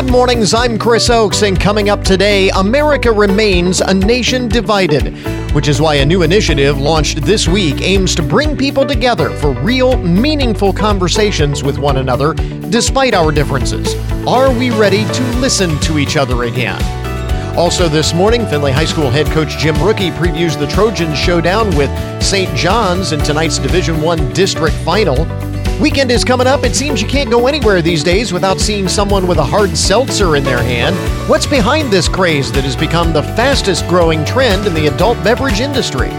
Good mornings, I'm Chris Oakes, and coming up today, America remains a nation divided, which is why a new initiative launched this week aims to bring people together for real, meaningful conversations with one another despite our differences. Are we ready to listen to each other again? Also, this morning, Findlay High School head coach Jim Rucki previews the Trojans showdown with St. John's in tonight's Division One district final. Weekend is coming up. It seems you can't go anywhere these days without seeing someone with a hard seltzer in their hand. What's behind this craze that has become the fastest growing trend in the adult beverage industry?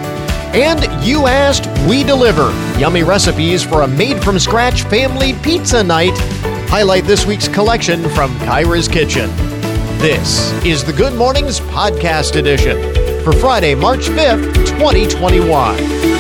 And you asked, we deliver. Yummy recipes for a made from scratch family pizza night. Highlight this week's collection from Kyra's Kitchen. This is the Good Mornings Podcast Edition for Friday, March 5th, 2021.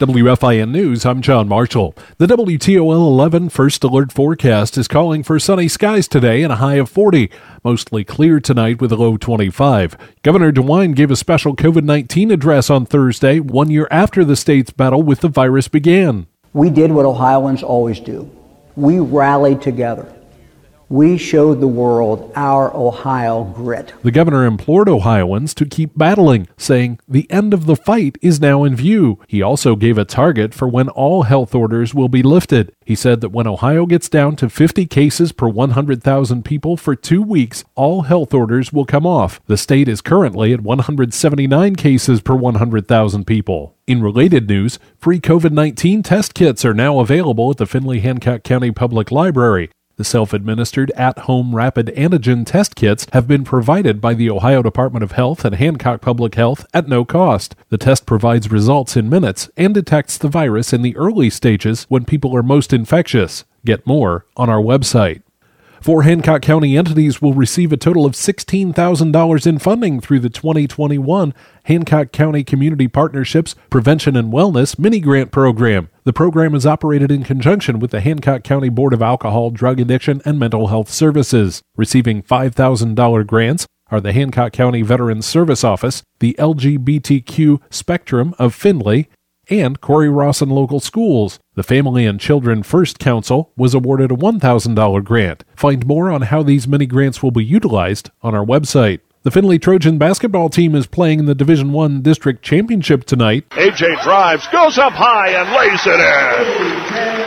WFIN News, I'm John Marshall. The WTOL 11 First Alert forecast is calling for sunny skies today and a high of 40. Mostly clear tonight with a low 25. Governor DeWine gave a special COVID 19 address on Thursday, one year after the state's battle with the virus began. We did what Ohioans always do we rallied together we showed the world our Ohio grit. The governor implored Ohioans to keep battling, saying the end of the fight is now in view. He also gave a target for when all health orders will be lifted. He said that when Ohio gets down to 50 cases per 100,000 people for two weeks, all health orders will come off. The state is currently at 179 cases per 100,000 people. In related news, free COVID 19 test kits are now available at the Findlay Hancock County Public Library. The self administered at home rapid antigen test kits have been provided by the Ohio Department of Health and Hancock Public Health at no cost. The test provides results in minutes and detects the virus in the early stages when people are most infectious. Get more on our website. Four Hancock County entities will receive a total of $16,000 in funding through the 2021 Hancock County Community Partnerships Prevention and Wellness Mini Grant Program. The program is operated in conjunction with the Hancock County Board of Alcohol, Drug Addiction, and Mental Health Services. Receiving $5,000 grants are the Hancock County Veterans Service Office, the LGBTQ Spectrum of Findlay, and Cory Rawson Local Schools. The Family and Children First Council was awarded a $1,000 grant. Find more on how these mini grants will be utilized on our website. The Findlay Trojan basketball team is playing in the Division One District Championship tonight. AJ drives, goes up high, and lays it in.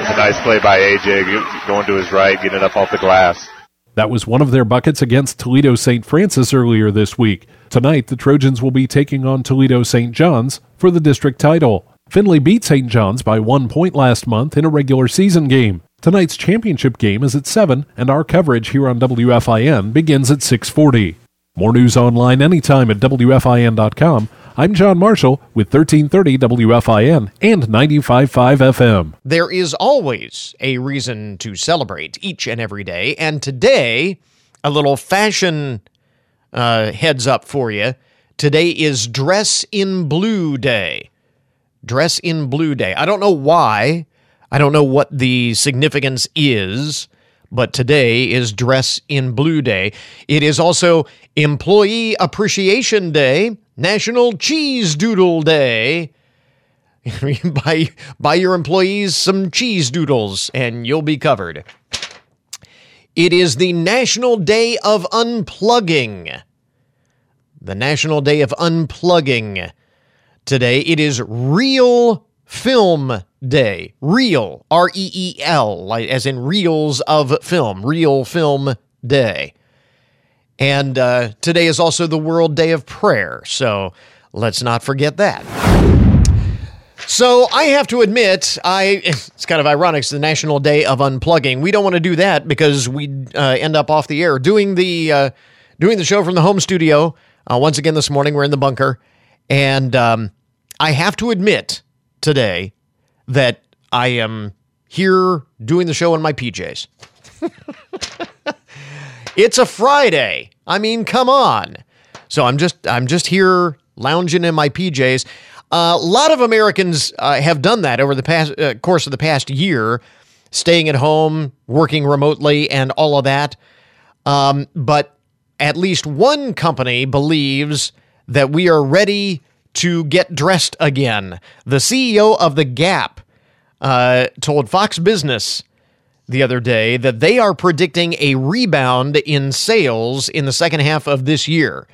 It's a nice play by AJ, going to his right, getting it up off the glass. That was one of their buckets against Toledo St. Francis earlier this week. Tonight, the Trojans will be taking on Toledo St. John's for the district title. Findlay beat St. John's by one point last month in a regular season game. Tonight's championship game is at 7, and our coverage here on WFIN begins at 640. More news online anytime at WFIN.com. I'm John Marshall with 1330 WFIN and 95.5 FM. There is always a reason to celebrate each and every day, and today, a little fashion uh, heads up for you. Today is Dress in Blue Day. Dress in Blue Day. I don't know why. I don't know what the significance is, but today is Dress in Blue Day. It is also Employee Appreciation Day, National Cheese Doodle Day. buy, buy your employees some cheese doodles and you'll be covered. It is the National Day of Unplugging. The National Day of Unplugging. Today it is Reel Film Day. Reel, R E E L, as in reels of film. Reel Film Day. And uh, today is also the World Day of Prayer. So let's not forget that. So I have to admit, I it's kind of ironic. It's the National Day of Unplugging. We don't want to do that because we uh, end up off the air doing the uh, doing the show from the home studio. Uh, once again this morning, we're in the bunker, and um, I have to admit today that I am here doing the show in my PJs. it's a Friday. I mean, come on. So I'm just I'm just here lounging in my PJs. Uh, a lot of Americans uh, have done that over the past uh, course of the past year, staying at home, working remotely, and all of that. Um, but at least one company believes that we are ready to get dressed again. The CEO of The Gap uh, told Fox Business the other day that they are predicting a rebound in sales in the second half of this year.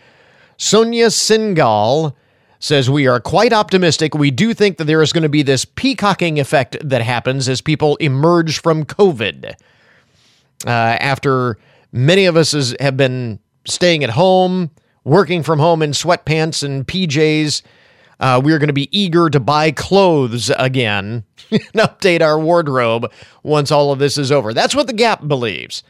Sonia Syngal says we are quite optimistic. We do think that there is going to be this peacocking effect that happens as people emerge from COVID. Uh, after many of us is, have been staying at home, working from home in sweatpants and PJs, uh, we are going to be eager to buy clothes again and update our wardrobe once all of this is over. That's what the Gap believes.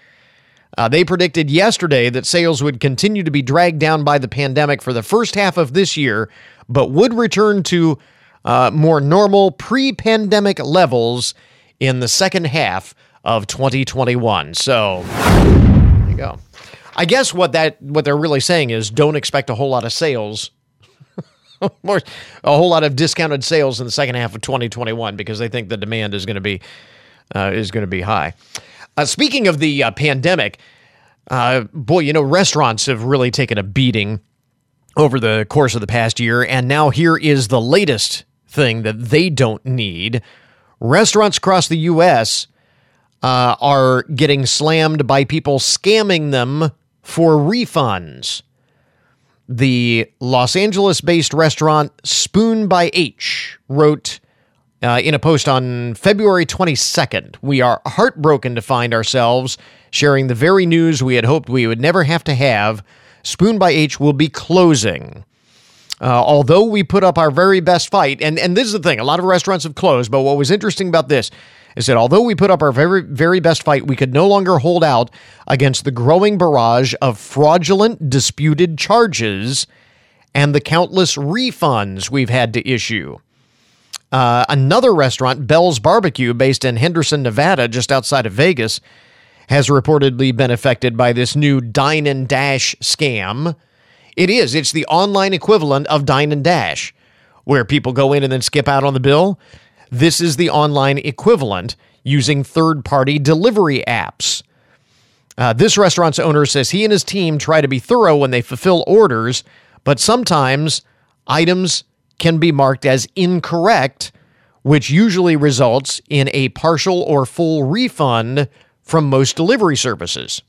Uh, they predicted yesterday that sales would continue to be dragged down by the pandemic for the first half of this year, but would return to uh, more normal pre pandemic levels in the second half of 2021. So, there you go. I guess what that what they're really saying is don't expect a whole lot of sales a whole lot of discounted sales in the second half of 2021 because they think the demand is going to be uh, is going to be high. Uh, speaking of the uh, pandemic, uh, boy, you know restaurants have really taken a beating over the course of the past year, and now here is the latest thing that they don't need. Restaurants across the U.S. Uh, are getting slammed by people scamming them for refunds the Los Angeles based restaurant Spoon by H wrote uh, in a post on February 22nd We are heartbroken to find ourselves sharing the very news we had hoped we would never have to have. Spoon by H will be closing. Uh, although we put up our very best fight, and, and this is the thing, a lot of restaurants have closed, but what was interesting about this is that although we put up our very, very best fight, we could no longer hold out against the growing barrage of fraudulent, disputed charges and the countless refunds we've had to issue. Uh, another restaurant, Bell's Barbecue, based in Henderson, Nevada, just outside of Vegas, has reportedly been affected by this new Dine and Dash scam. It is, it's the online equivalent of Dine and Dash, where people go in and then skip out on the bill. This is the online equivalent using third party delivery apps. Uh, this restaurant's owner says he and his team try to be thorough when they fulfill orders, but sometimes items can be marked as incorrect, which usually results in a partial or full refund from most delivery services.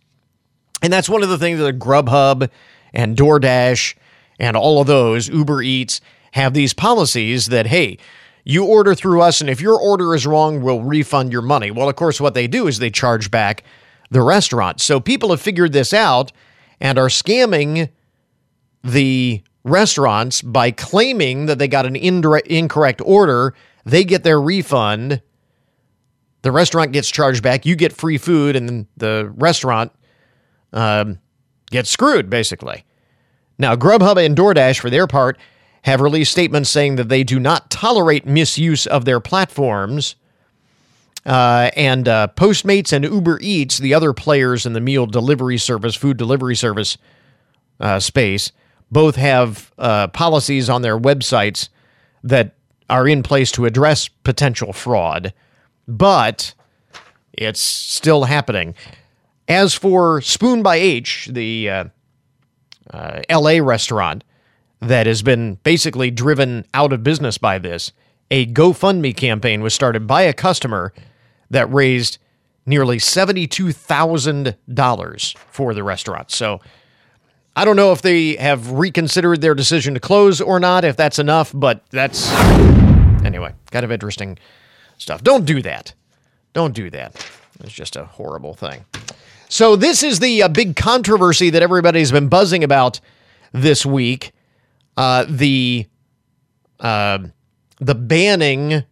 And that's one of the things that Grubhub and DoorDash and all of those, Uber Eats, have these policies that, hey, you order through us, and if your order is wrong, we'll refund your money. Well, of course, what they do is they charge back the restaurant. So people have figured this out and are scamming the restaurants by claiming that they got an indirect, incorrect order. They get their refund. The restaurant gets charged back. You get free food, and the restaurant um, gets screwed, basically. Now, Grubhub and DoorDash, for their part, have released statements saying that they do not tolerate misuse of their platforms. Uh, and uh, Postmates and Uber Eats, the other players in the meal delivery service, food delivery service uh, space, both have uh, policies on their websites that are in place to address potential fraud, but it's still happening. As for Spoon by H, the uh, uh, LA restaurant, that has been basically driven out of business by this. A GoFundMe campaign was started by a customer that raised nearly $72,000 for the restaurant. So I don't know if they have reconsidered their decision to close or not, if that's enough, but that's anyway, kind of interesting stuff. Don't do that. Don't do that. It's just a horrible thing. So, this is the uh, big controversy that everybody's been buzzing about this week uh, the uh, the banning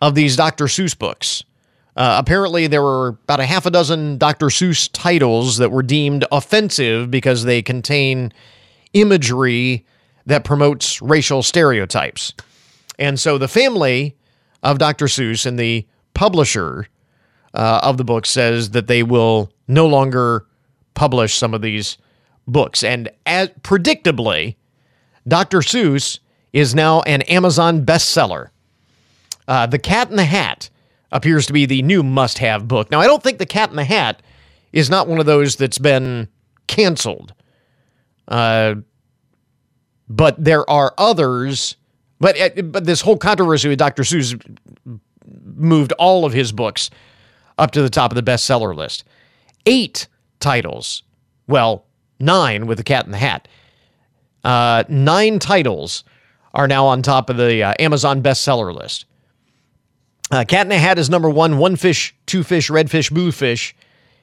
of these Dr. Seuss books. Uh, apparently, there were about a half a dozen Dr. Seuss titles that were deemed offensive because they contain imagery that promotes racial stereotypes. And so the family of Dr. Seuss and the publisher uh, of the book says that they will no longer publish some of these books. And as predictably, Dr. Seuss is now an Amazon bestseller. Uh, the Cat in the Hat appears to be the new must have book. Now, I don't think The Cat in the Hat is not one of those that's been canceled. Uh, but there are others. But, uh, but this whole controversy with Dr. Seuss moved all of his books up to the top of the bestseller list. Eight titles, well, nine with the Cat in the Hat. Uh, nine titles are now on top of the uh, Amazon bestseller list. Uh, Cat in a Hat is number one. One fish, two fish, red fish, blue fish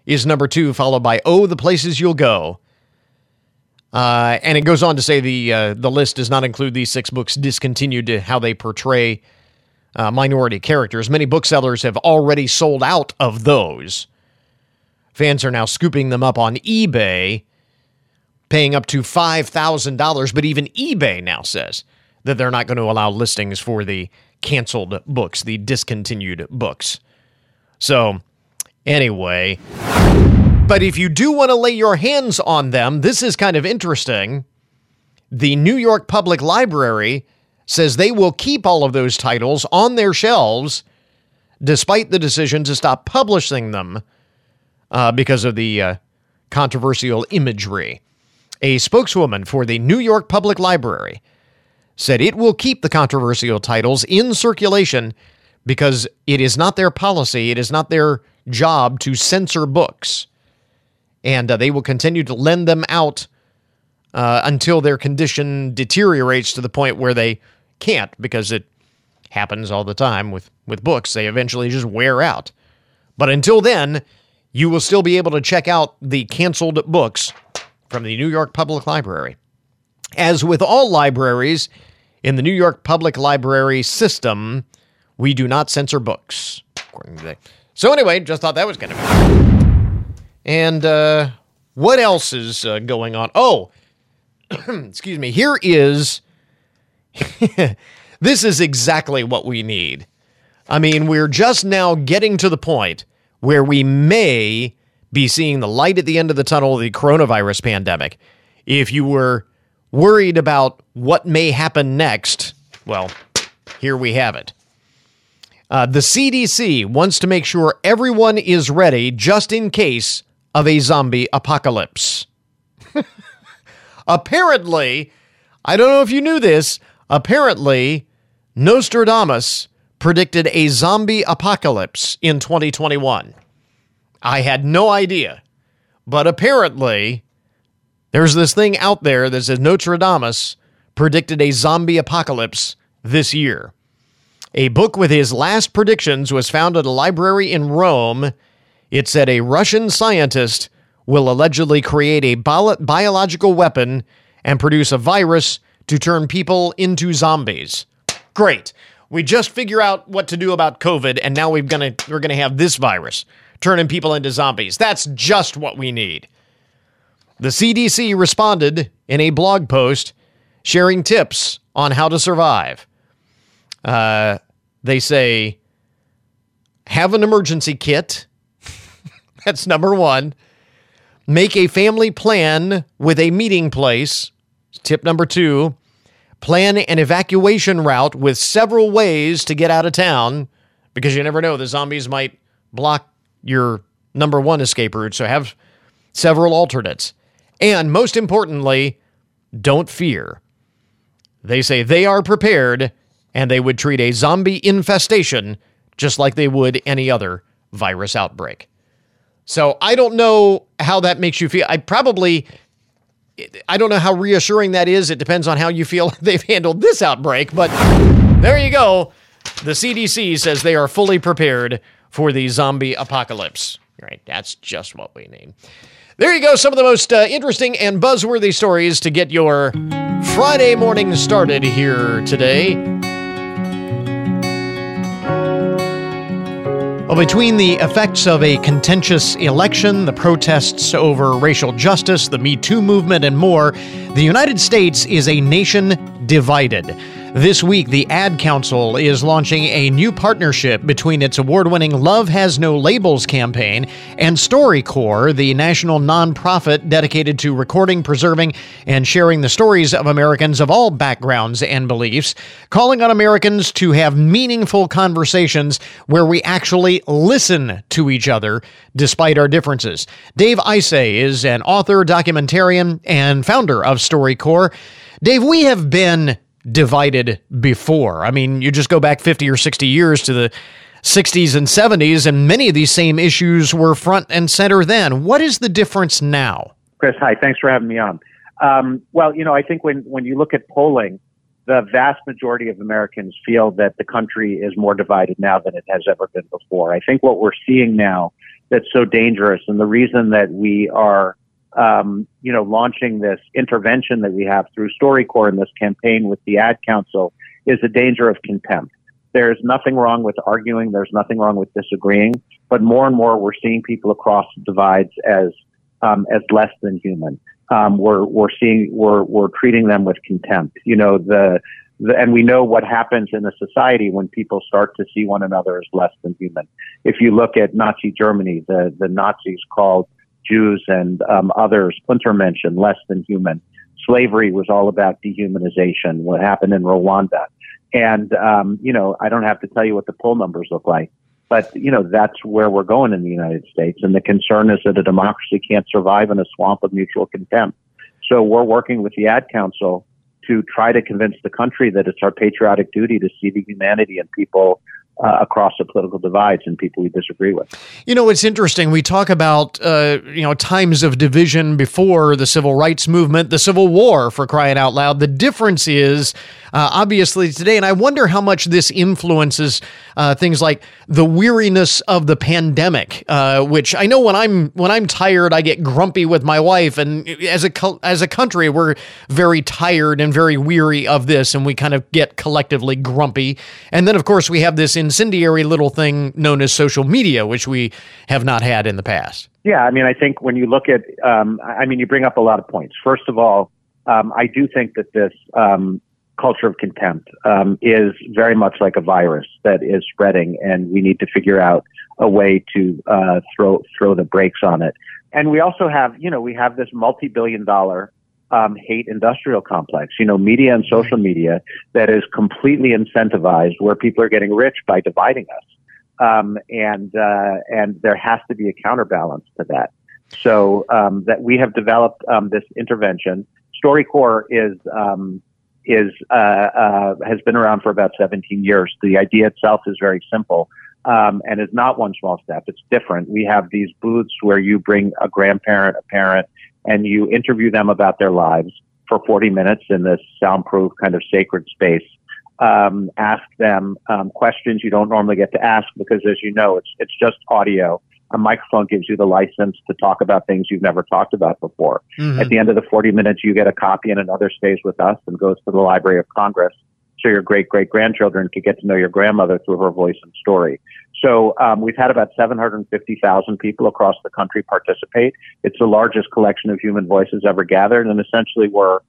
is number two, followed by Oh, the Places You'll Go. Uh, and it goes on to say the uh, the list does not include these six books discontinued to how they portray uh, minority characters. Many booksellers have already sold out of those. Fans are now scooping them up on eBay, paying up to $5,000. But even eBay now says that they're not going to allow listings for the canceled books, the discontinued books. So, anyway, but if you do want to lay your hands on them, this is kind of interesting. The New York Public Library says they will keep all of those titles on their shelves despite the decision to stop publishing them uh, because of the uh, controversial imagery. A spokeswoman for the New York Public Library said it will keep the controversial titles in circulation because it is not their policy, it is not their job to censor books. And uh, they will continue to lend them out uh, until their condition deteriorates to the point where they can't, because it happens all the time with, with books. They eventually just wear out. But until then, you will still be able to check out the canceled books from the New York Public Library. As with all libraries in the New York Public Library system, we do not censor books. So, anyway, just thought that was going to be. And uh, what else is uh, going on? Oh, excuse me. Here is. this is exactly what we need. I mean, we're just now getting to the point where we may be seeing the light at the end of the tunnel of the coronavirus pandemic. If you were worried about what may happen next, well, here we have it. Uh, the CDC wants to make sure everyone is ready just in case of a zombie apocalypse. apparently, I don't know if you knew this, apparently, Nostradamus predicted a zombie apocalypse in 2021. I had no idea. But apparently, there's this thing out there that says Notre Nostradamus predicted a zombie apocalypse this year. A book with his last predictions was found at a library in Rome. It said a Russian scientist will allegedly create a bio- biological weapon and produce a virus to turn people into zombies. Great. We just figure out what to do about COVID, and now we're gonna we're gonna have this virus turning people into zombies. That's just what we need. The CDC responded in a blog post sharing tips on how to survive. Uh, they say have an emergency kit. That's number one. Make a family plan with a meeting place. Tip number two plan an evacuation route with several ways to get out of town because you never know the zombies might block your number one escape route so have several alternates and most importantly don't fear they say they are prepared and they would treat a zombie infestation just like they would any other virus outbreak so i don't know how that makes you feel i probably I don't know how reassuring that is. It depends on how you feel they've handled this outbreak, but there you go. The CDC says they are fully prepared for the zombie apocalypse. Right, that's just what we need. There you go. Some of the most uh, interesting and buzzworthy stories to get your Friday morning started here today. Well, between the effects of a contentious election, the protests over racial justice, the Me Too movement, and more, the United States is a nation divided. This week, the Ad Council is launching a new partnership between its award winning Love Has No Labels campaign and StoryCorps, the national nonprofit dedicated to recording, preserving, and sharing the stories of Americans of all backgrounds and beliefs, calling on Americans to have meaningful conversations where we actually listen to each other despite our differences. Dave Isay is an author, documentarian, and founder of StoryCorps. Dave, we have been divided before. I mean, you just go back 50 or 60 years to the 60s and 70s, and many of these same issues were front and center then. What is the difference now? Chris, hi. Thanks for having me on. Um, well, you know, I think when, when you look at polling, the vast majority of Americans feel that the country is more divided now than it has ever been before. I think what we're seeing now that's so dangerous, and the reason that we are, um, you know, launching this intervention that we have through StoryCorps in this campaign with the Ad Council is the danger of contempt. There's nothing wrong with arguing. There's nothing wrong with disagreeing. But more and more, we're seeing people across divides as um, as less than human. Um, we're we're seeing we're we're treating them with contempt. You know the, the and we know what happens in a society when people start to see one another as less than human. If you look at Nazi Germany, the the Nazis called Jews and um, others, Untermenschen, less than human. Slavery was all about dehumanization. What happened in Rwanda, and, um, you know, I don't have to tell you what the poll numbers look like. But, you know, that's where we're going in the United States. And the concern is that a democracy can't survive in a swamp of mutual contempt. So we're working with the Ad Council to try to convince the country that it's our patriotic duty to see the humanity in people uh, across the political divides and people we disagree with. You know, it's interesting. We talk about uh, you know times of division before the civil rights movement, the Civil War, for crying out loud. The difference is uh, obviously today, and I wonder how much this influences uh, things like the weariness of the pandemic. Uh, which I know when I'm when I'm tired, I get grumpy with my wife, and as a as a country, we're very tired and very weary of this, and we kind of get collectively grumpy. And then, of course, we have this incendiary little thing known as social media, which we have not had in the past. Yeah, I mean, I think when you look at, um, I mean, you bring up a lot of points. First of all, um, I do think that this um, culture of contempt um, is very much like a virus that is spreading, and we need to figure out a way to uh, throw throw the brakes on it. And we also have, you know, we have this multi-billion-dollar um, hate industrial complex, you know, media and social media that is completely incentivized where people are getting rich by dividing us. Um, and, uh, and there has to be a counterbalance to that. So, um, that we have developed, um, this intervention. StoryCorps is, um, is, uh, uh, has been around for about 17 years. The idea itself is very simple. Um, and is not one small step. It's different. We have these booths where you bring a grandparent, a parent, and you interview them about their lives for 40 minutes in this soundproof kind of sacred space. Um, ask them um, questions you don't normally get to ask because, as you know, it's it's just audio. A microphone gives you the license to talk about things you've never talked about before. Mm-hmm. At the end of the 40 minutes, you get a copy, and another stays with us and goes to the Library of Congress so your great great grandchildren could get to know your grandmother through her voice and story. So um, we've had about 750,000 people across the country participate. It's the largest collection of human voices ever gathered, and essentially we're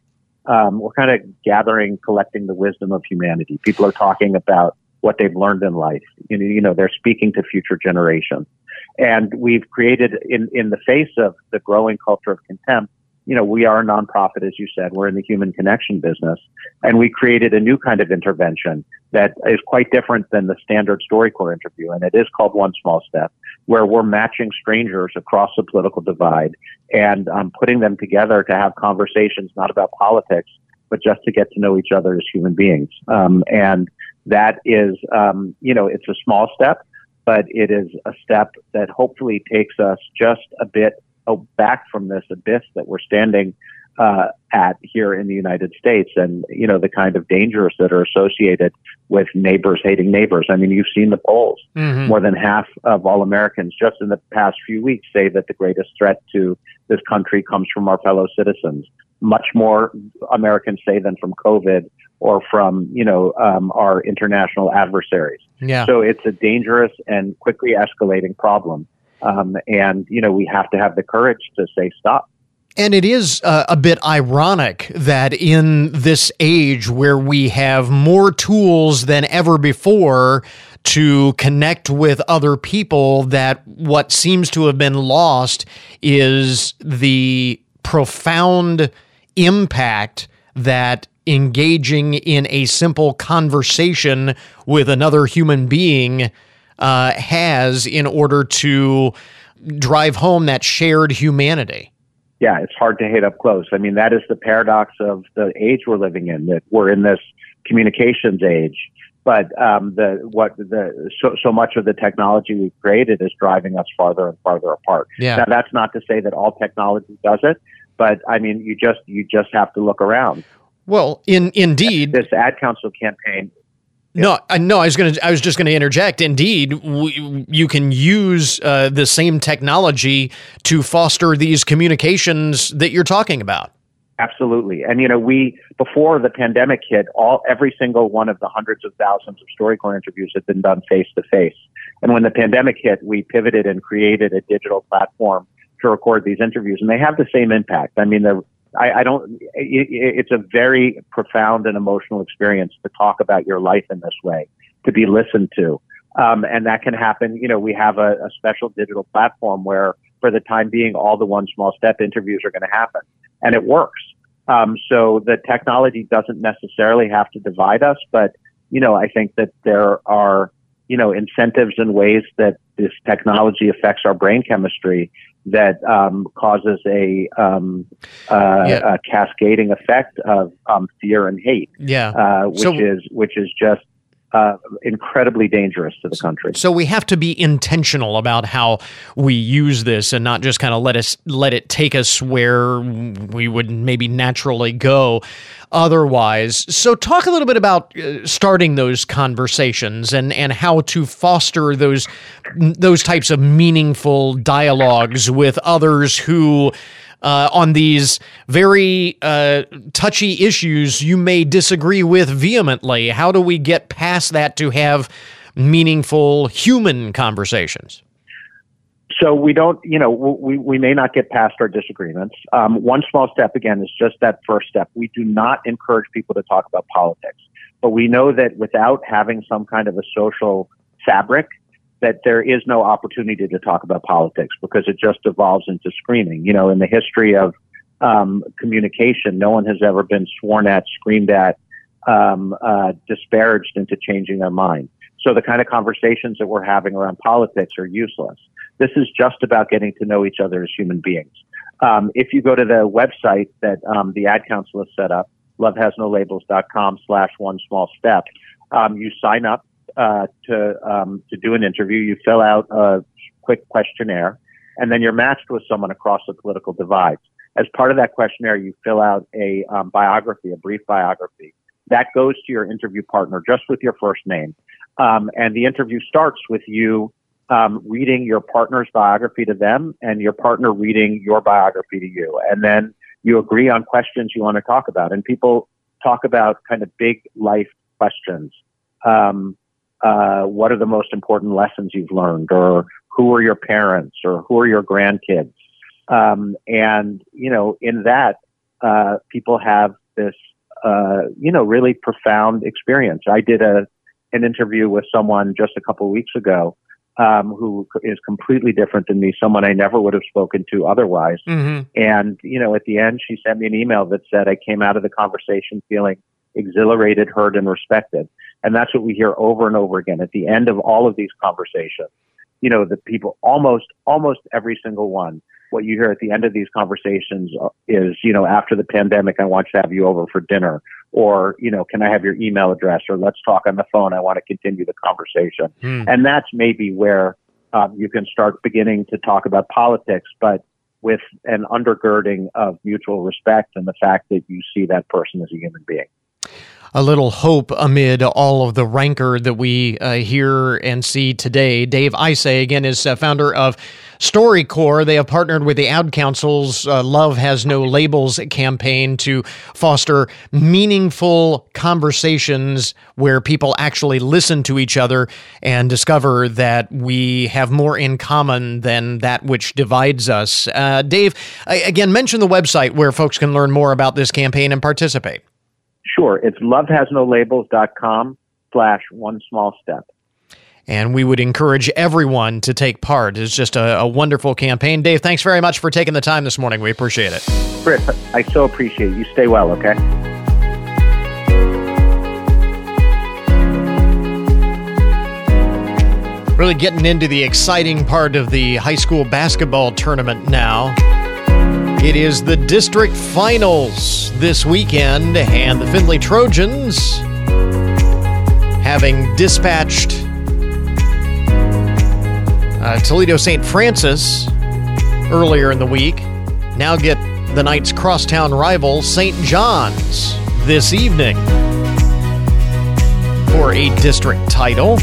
um, we're kind of gathering, collecting the wisdom of humanity. People are talking about what they've learned in life. You know, you know, they're speaking to future generations, and we've created in in the face of the growing culture of contempt you know, we are a nonprofit, as you said. We're in the human connection business. And we created a new kind of intervention that is quite different than the standard StoryCorps interview. And it is called One Small Step, where we're matching strangers across the political divide and um, putting them together to have conversations, not about politics, but just to get to know each other as human beings. Um, and that is, um, you know, it's a small step, but it is a step that hopefully takes us just a bit back from this abyss that we're standing uh, at here in the United States, and you know the kind of dangers that are associated with neighbors hating neighbors. I mean, you've seen the polls. Mm-hmm. More than half of all Americans, just in the past few weeks, say that the greatest threat to this country comes from our fellow citizens. Much more Americans say than from COVID or from you know um, our international adversaries. Yeah. So it's a dangerous and quickly escalating problem. Um, and, you know, we have to have the courage to say stop. And it is uh, a bit ironic that in this age where we have more tools than ever before to connect with other people, that what seems to have been lost is the profound impact that engaging in a simple conversation with another human being uh, has in order to drive home that shared humanity. Yeah, it's hard to hit up close. I mean, that is the paradox of the age we're living in, that we're in this communications age. but um, the what the so, so much of the technology we've created is driving us farther and farther apart. Yeah. Now that's not to say that all technology does it, but I mean you just you just have to look around. Well, in indeed, This ad council campaign No, I no, I was going to I was just going to interject. Indeed, w- you can use uh, the same technology to foster these communications that you're talking about. Absolutely. And you know, we before the pandemic hit, all every single one of the hundreds of thousands of StoryCorps interviews had been done face to face. And when the pandemic hit, we pivoted and created a digital platform to record these interviews, and they have the same impact. I mean, they're I, I don't. It, it's a very profound and emotional experience to talk about your life in this way, to be listened to, um, and that can happen. You know, we have a, a special digital platform where, for the time being, all the one small step interviews are going to happen, and it works. Um, so the technology doesn't necessarily have to divide us, but you know, I think that there are you know incentives and ways that this technology affects our brain chemistry that um, causes a, um, uh, Yeah. a cascading effect of um, fear and hate, Yeah. uh, which So- is which is just uh, incredibly dangerous to the country. So we have to be intentional about how we use this and not just kind of let us let it take us where we would maybe naturally go otherwise. So talk a little bit about uh, starting those conversations and and how to foster those those types of meaningful dialogues with others who uh, on these very uh, touchy issues you may disagree with vehemently. How do we get past that to have meaningful human conversations? So we don't, you know, we, we may not get past our disagreements. Um, one small step, again, is just that first step. We do not encourage people to talk about politics, but we know that without having some kind of a social fabric, that there is no opportunity to talk about politics because it just evolves into screaming. You know, in the history of um, communication, no one has ever been sworn at, screamed at, um, uh, disparaged into changing their mind. So the kind of conversations that we're having around politics are useless. This is just about getting to know each other as human beings. Um, if you go to the website that um, the Ad Council has set up, lovehasnolabels.com slash one small step, um, you sign up uh, to um, to do an interview. You fill out a quick questionnaire, and then you're matched with someone across the political divide. As part of that questionnaire, you fill out a um, biography, a brief biography. That goes to your interview partner just with your first name. Um, and the interview starts with you um, reading your partner's biography to them and your partner reading your biography to you. And then you agree on questions you want to talk about. And people talk about kind of big life questions. Um, uh, what are the most important lessons you've learned? Or who are your parents? Or who are your grandkids? Um, and, you know, in that, uh, people have this, uh, you know, really profound experience. I did a, an interview with someone just a couple of weeks ago um, who is completely different than me, someone I never would have spoken to otherwise. Mm-hmm. And, you know, at the end, she sent me an email that said, I came out of the conversation feeling exhilarated, heard, and respected. And that's what we hear over and over again at the end of all of these conversations. You know, the people almost, almost every single one, what you hear at the end of these conversations is, you know, after the pandemic, I want to have you over for dinner or, you know, can I have your email address or let's talk on the phone. I want to continue the conversation. Hmm. And that's maybe where um, you can start beginning to talk about politics, but with an undergirding of mutual respect and the fact that you see that person as a human being. A little hope amid all of the rancor that we uh, hear and see today. Dave Isay, again, is uh, founder of StoryCorps. They have partnered with the Ad Council's uh, Love Has No Labels campaign to foster meaningful conversations where people actually listen to each other and discover that we have more in common than that which divides us. Uh, Dave, again, mention the website where folks can learn more about this campaign and participate. Sure, it's lovehasnolabels.com slash one small step. And we would encourage everyone to take part. It's just a, a wonderful campaign. Dave, thanks very much for taking the time this morning. We appreciate it. Chris, I so appreciate it. You stay well, okay? Really getting into the exciting part of the high school basketball tournament now. It is the district finals this weekend, and the Findlay Trojans having dispatched uh, Toledo St. Francis earlier in the week, now get the night's crosstown rival St. John's this evening for a district title.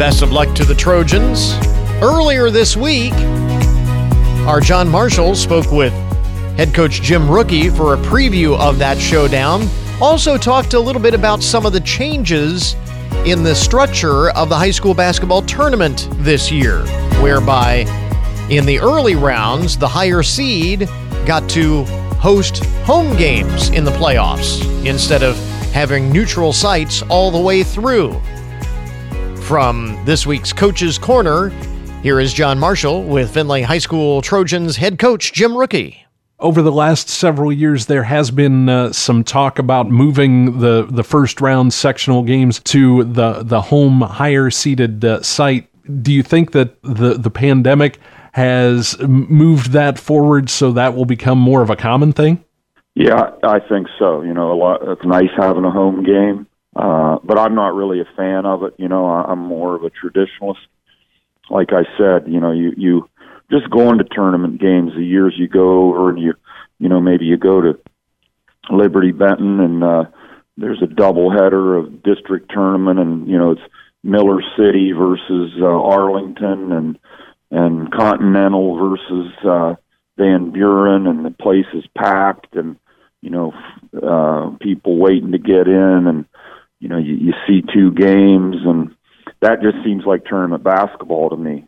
Best of luck to the Trojans. Earlier this week, our John Marshall spoke with head coach Jim Rucki for a preview of that showdown. Also, talked a little bit about some of the changes in the structure of the high school basketball tournament this year, whereby in the early rounds, the higher seed got to host home games in the playoffs instead of having neutral sites all the way through. From this week's Coach's Corner, here is John Marshall with Findlay High School Trojans head coach Jim Rucki. Over the last several years, there has been uh, some talk about moving the, the first round sectional games to the, the home higher seated uh, site. Do you think that the, the pandemic has moved that forward so that will become more of a common thing? Yeah, I think so. You know, a lot. It's nice having a home game, uh, but I'm not really a fan of it. You know, I'm more of a traditionalist like I said, you know, you you just going to tournament games the years you go over and you you know maybe you go to Liberty Benton and uh there's a double header of district tournament and you know it's Miller City versus uh, Arlington and and Continental versus uh Van Buren and the place is packed and you know uh people waiting to get in and you know you, you see two games and that just seems like tournament basketball to me.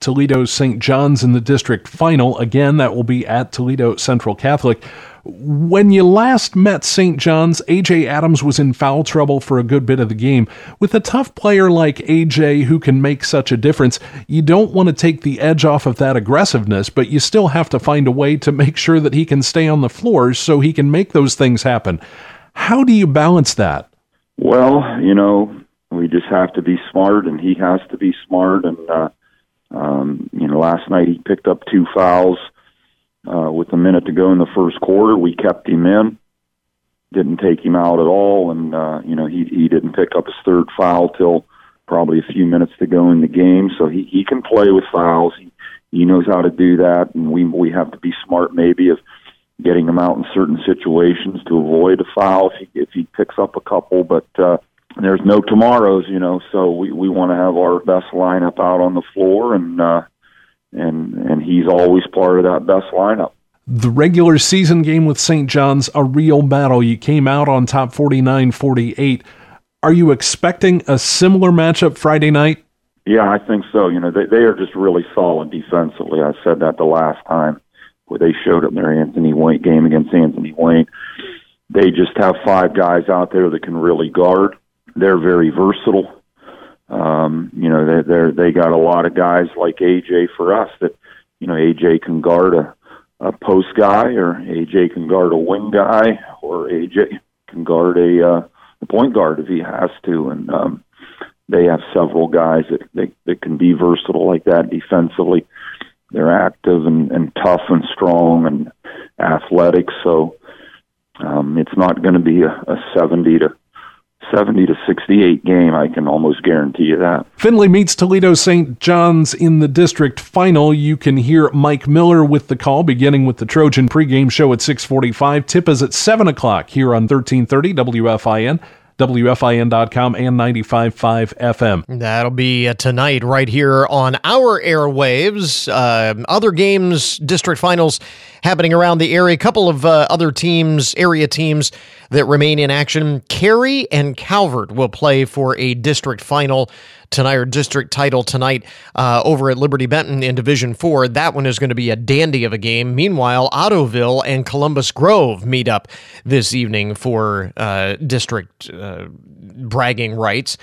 Toledo's St. John's in the district final. Again, that will be at Toledo Central Catholic. When you last met St. John's, AJ Adams was in foul trouble for a good bit of the game. With a tough player like AJ who can make such a difference, you don't want to take the edge off of that aggressiveness, but you still have to find a way to make sure that he can stay on the floor so he can make those things happen. How do you balance that? Well, you know, we just have to be smart, and he has to be smart. And uh, um, you know, last night he picked up two fouls uh, with a minute to go in the first quarter. We kept him in, didn't take him out at all, and uh, you know he he didn't pick up his third foul till probably a few minutes to go in the game. So he he can play with fouls. He he knows how to do that, and we we have to be smart maybe of getting him out in certain situations to avoid a foul if he if he picks up a couple, but. uh there's no tomorrows, you know, so we we want to have our best lineup out on the floor, and uh, and and he's always part of that best lineup. The regular season game with St. John's, a real battle. You came out on top 49 48. Are you expecting a similar matchup Friday night? Yeah, I think so. You know, they, they are just really solid defensively. I said that the last time where they showed up in their Anthony Wayne game against Anthony Wayne. They just have five guys out there that can really guard they're very versatile. Um, you know, they they're they got a lot of guys like AJ for us that, you know, AJ can guard a, a post guy or AJ can guard a wing guy or AJ can guard a uh, a point guard if he has to, and um, they have several guys that they that can be versatile like that defensively. They're active and, and tough and strong and athletic, so um, it's not going to be a, a seventy to 70 to 68 game. I can almost guarantee you that. Findlay meets Toledo St. John's in the district final. You can hear Mike Miller with the call, beginning with the Trojan pregame show at 645. Tip is at 7 o'clock here on 1330 WFIN. WFIN.com and 95.5 FM. That'll be uh, tonight right here on our airwaves. Uh, other games, district finals happening around the area. A couple of uh, other teams, area teams that remain in action. Carey and Calvert will play for a district final tonight or district title tonight uh, over at Liberty Benton in Division Four. That one is going to be a dandy of a game. Meanwhile, Ottoville and Columbus Grove meet up this evening for uh, district uh, bragging rights.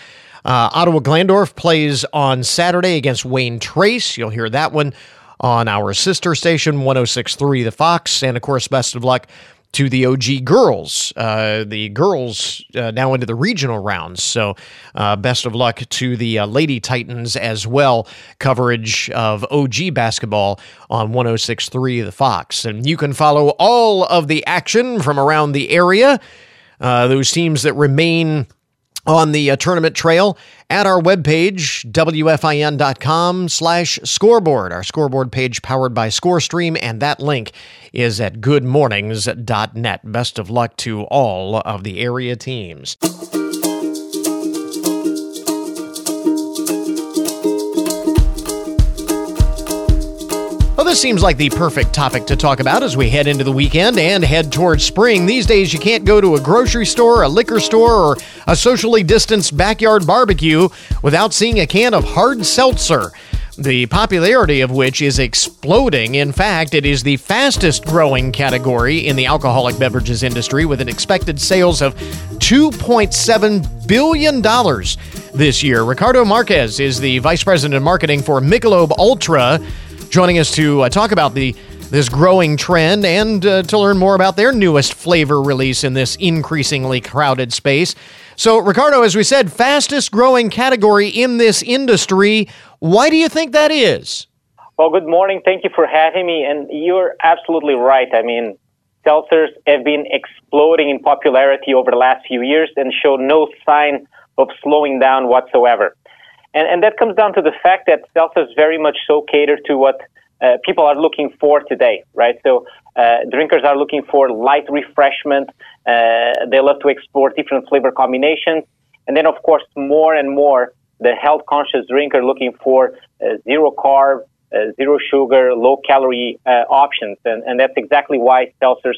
Uh, Ottawa Glandorf plays on Saturday against Wayne Trace. You'll hear that one on our sister station 1063 The Fox. And of course, best of luck to the OG girls. Uh, the girls uh, now into the regional rounds. So, uh, best of luck to the uh, Lady Titans as well. Coverage of OG basketball on 1063 The Fox. And you can follow all of the action from around the area. Uh, those teams that remain on the uh, tournament trail at our webpage, wfin.com slash scoreboard, our scoreboard page powered by ScoreStream, and that link is at goodmornings.net. Best of luck to all of the area teams. This seems like the perfect topic to talk about as we head into the weekend and head towards spring. These days, you can't go to a grocery store, a liquor store, or a socially distanced backyard barbecue without seeing a can of hard seltzer the popularity of which is exploding. In fact, it is the fastest growing category in the alcoholic beverages industry with an expected sales of $2.7 billion this year. Ricardo Marquez is the Vice President of Marketing for Michelob Ultra joining us to uh, talk about the this growing trend and uh, to learn more about their newest flavor release in this increasingly crowded space. So, Ricardo, as we said, fastest growing category in this industry. Why do you think that is? Well, good morning. Thank you for having me. And you're absolutely right. I mean, seltzers have been exploding in popularity over the last few years and show no sign of slowing down whatsoever. And, and that comes down to the fact that seltzers very much so cater to what uh, people are looking for today, right? So uh, drinkers are looking for light refreshment. Uh, they love to explore different flavor combinations. And then, of course, more and more, the health conscious drinker looking for uh, zero carb, uh, zero sugar, low calorie uh, options. And, and that's exactly why seltzers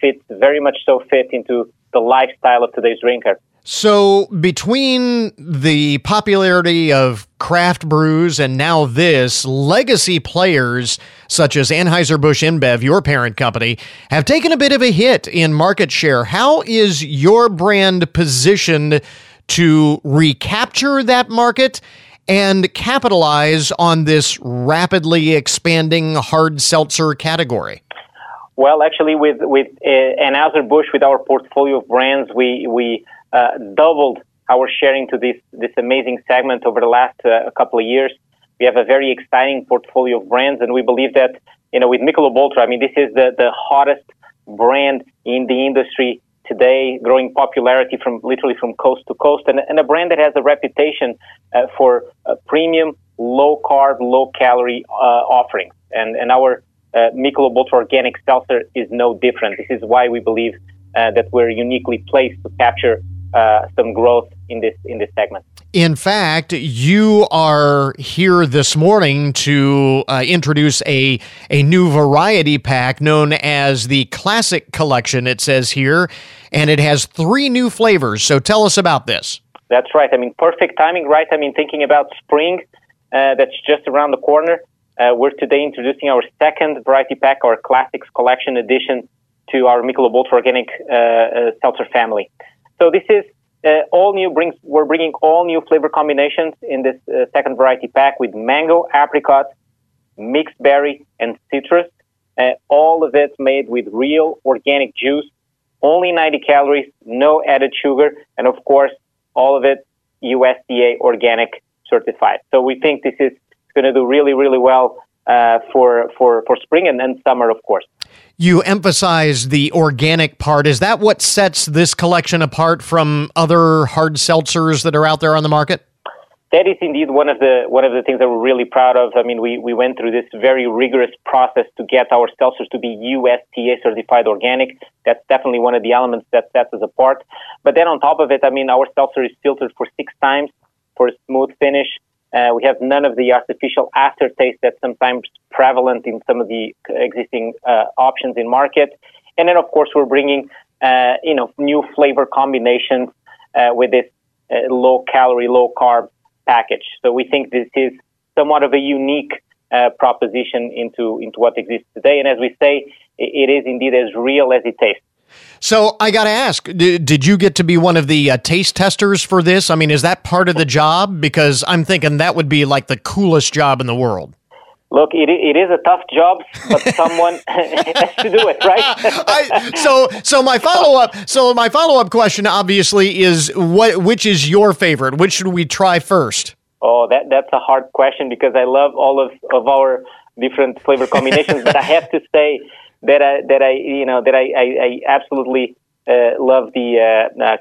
fit very much so fit into the lifestyle of today's drinker. So, between the popularity of craft brews and now this, legacy players such as Anheuser-Busch InBev, your parent company, have taken a bit of a hit in market share. How is your brand positioned to recapture that market and capitalize on this rapidly expanding hard seltzer category? Well, actually, with with uh, Anheuser-Busch, with our portfolio of brands, we we doubled our sharing to this this amazing segment over the last uh, couple of years. We have a very exciting portfolio of brands, and we believe that you know with Michelob Ultra, I mean, this is the the hottest brand in the industry today, growing popularity from literally from coast to coast, and, and a brand that has a reputation uh, for uh, premium, low carb, low calorie uh, offerings. And and our uh, Michelob Ultra Organic Seltzer is no different. This is why we believe uh, that we're uniquely placed to capture uh, some growth in this in this segment. In fact, you are here this morning to uh, introduce a a new variety pack known as the Classic Collection. It says here, and it has three new flavors. So tell us about this. That's right. I mean, perfect timing, right? I mean, thinking about spring, uh, that's just around the corner. Uh, we're today introducing our second variety pack, our Classics Collection edition, to our Michelob Ultra Organic uh, uh, seltzer family. So this is uh, all new. Brings we're bringing all new flavor combinations in this uh, second variety pack with mango, apricot, mixed berry, and citrus. Uh, all of it made with real organic juice, only 90 calories, no added sugar, and of course, all of it USDA organic certified. So we think this is going to do really, really well uh, for for for spring and then summer, of course you emphasize the organic part. Is that what sets this collection apart from other hard seltzers that are out there on the market? That is indeed one of the one of the things that we're really proud of. I mean, we, we went through this very rigorous process to get our seltzers to be USDA certified organic. That's definitely one of the elements that sets us apart. But then on top of it, I mean, our seltzer is filtered for six times for a smooth finish. Uh, we have none of the artificial aftertaste that's sometimes prevalent in some of the existing uh, options in market. And then, of course, we're bringing uh, you know new flavor combinations uh, with this uh, low calorie, low carb package. So we think this is somewhat of a unique uh, proposition into into what exists today. And as we say, it is indeed as real as it tastes. So I got to ask, did, did, you get to be one of the uh, taste testers for this? I mean, is that part of the job? Because I'm thinking that would be like the coolest job in the world. Look, it, it is a tough job, but someone has to do it, right? I, so, so my follow up, so my follow up question, obviously, is what which is your favorite? Which should we try first? Oh, that that's a hard question because I love all of, of our different flavor combinations, but I have to say that I that I you know that I I, I absolutely uh, love the uh, uh,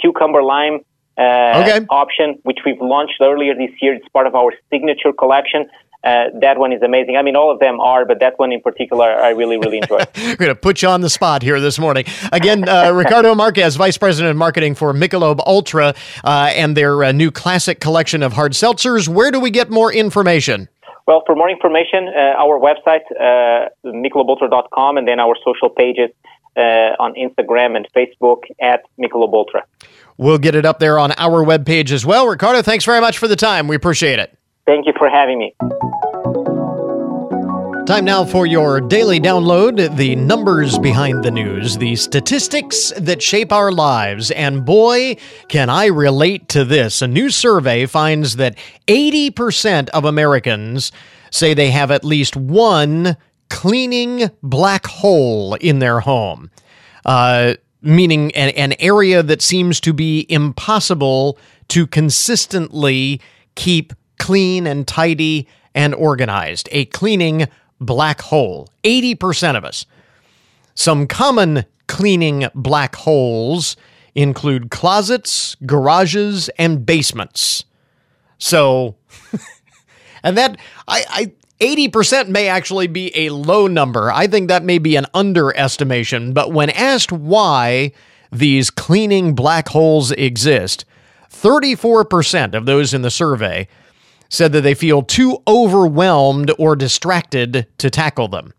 cucumber lime uh, Okay. option, which we've launched earlier this year. It's part of our signature collection. Uh, that one is amazing. I mean, all of them are, but that one in particular, I really, really enjoy. We're going to put you on the spot here this morning. Again, uh, Ricardo Marquez, Vice President of Marketing for Michelob Ultra uh, and their uh, new classic collection of hard seltzers. Where do we get more information? Well, for more information, uh, our website, uh, michelobultra.com, and then our social pages uh, on Instagram and Facebook at Michelob We'll get it up there on our webpage as well. Ricardo, thanks very much for the time. We appreciate it. Thank you for having me. Time now for your daily download the numbers behind the news, the statistics that shape our lives. And boy, can I relate to this. A new survey finds that 80% of Americans say they have at least one cleaning black hole in their home, uh, meaning an, an area that seems to be impossible to consistently keep clean and tidy and organized. A cleaning black hole. 80% of us. Some common cleaning black holes include closets, garages, and basements. So, and that, I, I, 80% may actually be a low number. I think that may be an underestimation. But when asked why these cleaning black holes exist, 34% of those in the survey said that they feel too overwhelmed or distracted to tackle them.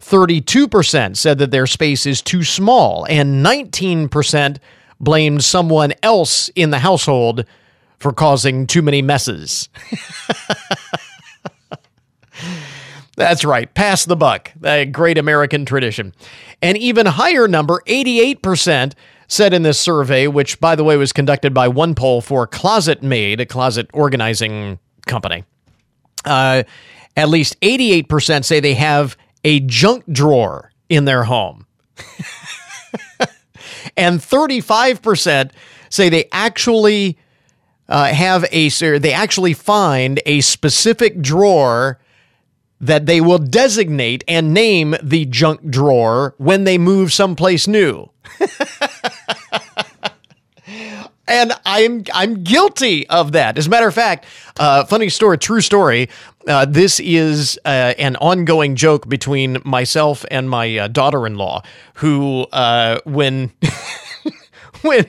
32% said that their space is too small, and 19% blamed someone else in the household for causing too many messes. That's right, pass the buck, a great American tradition. An even higher number, 88%, said in this survey, which by the way was conducted by OnePoll for ClosetMaid, a closet organizing company. Uh, at least 88% say they have a junk drawer in their home. and 35% say they actually uh, have a they actually find a specific drawer that they will designate and name the junk drawer when they move someplace new. and I'm I'm guilty of that. As a matter of fact, uh, funny story, true story. Uh, this is uh, an ongoing joke between myself and my uh, daughter-in-law, who uh, when when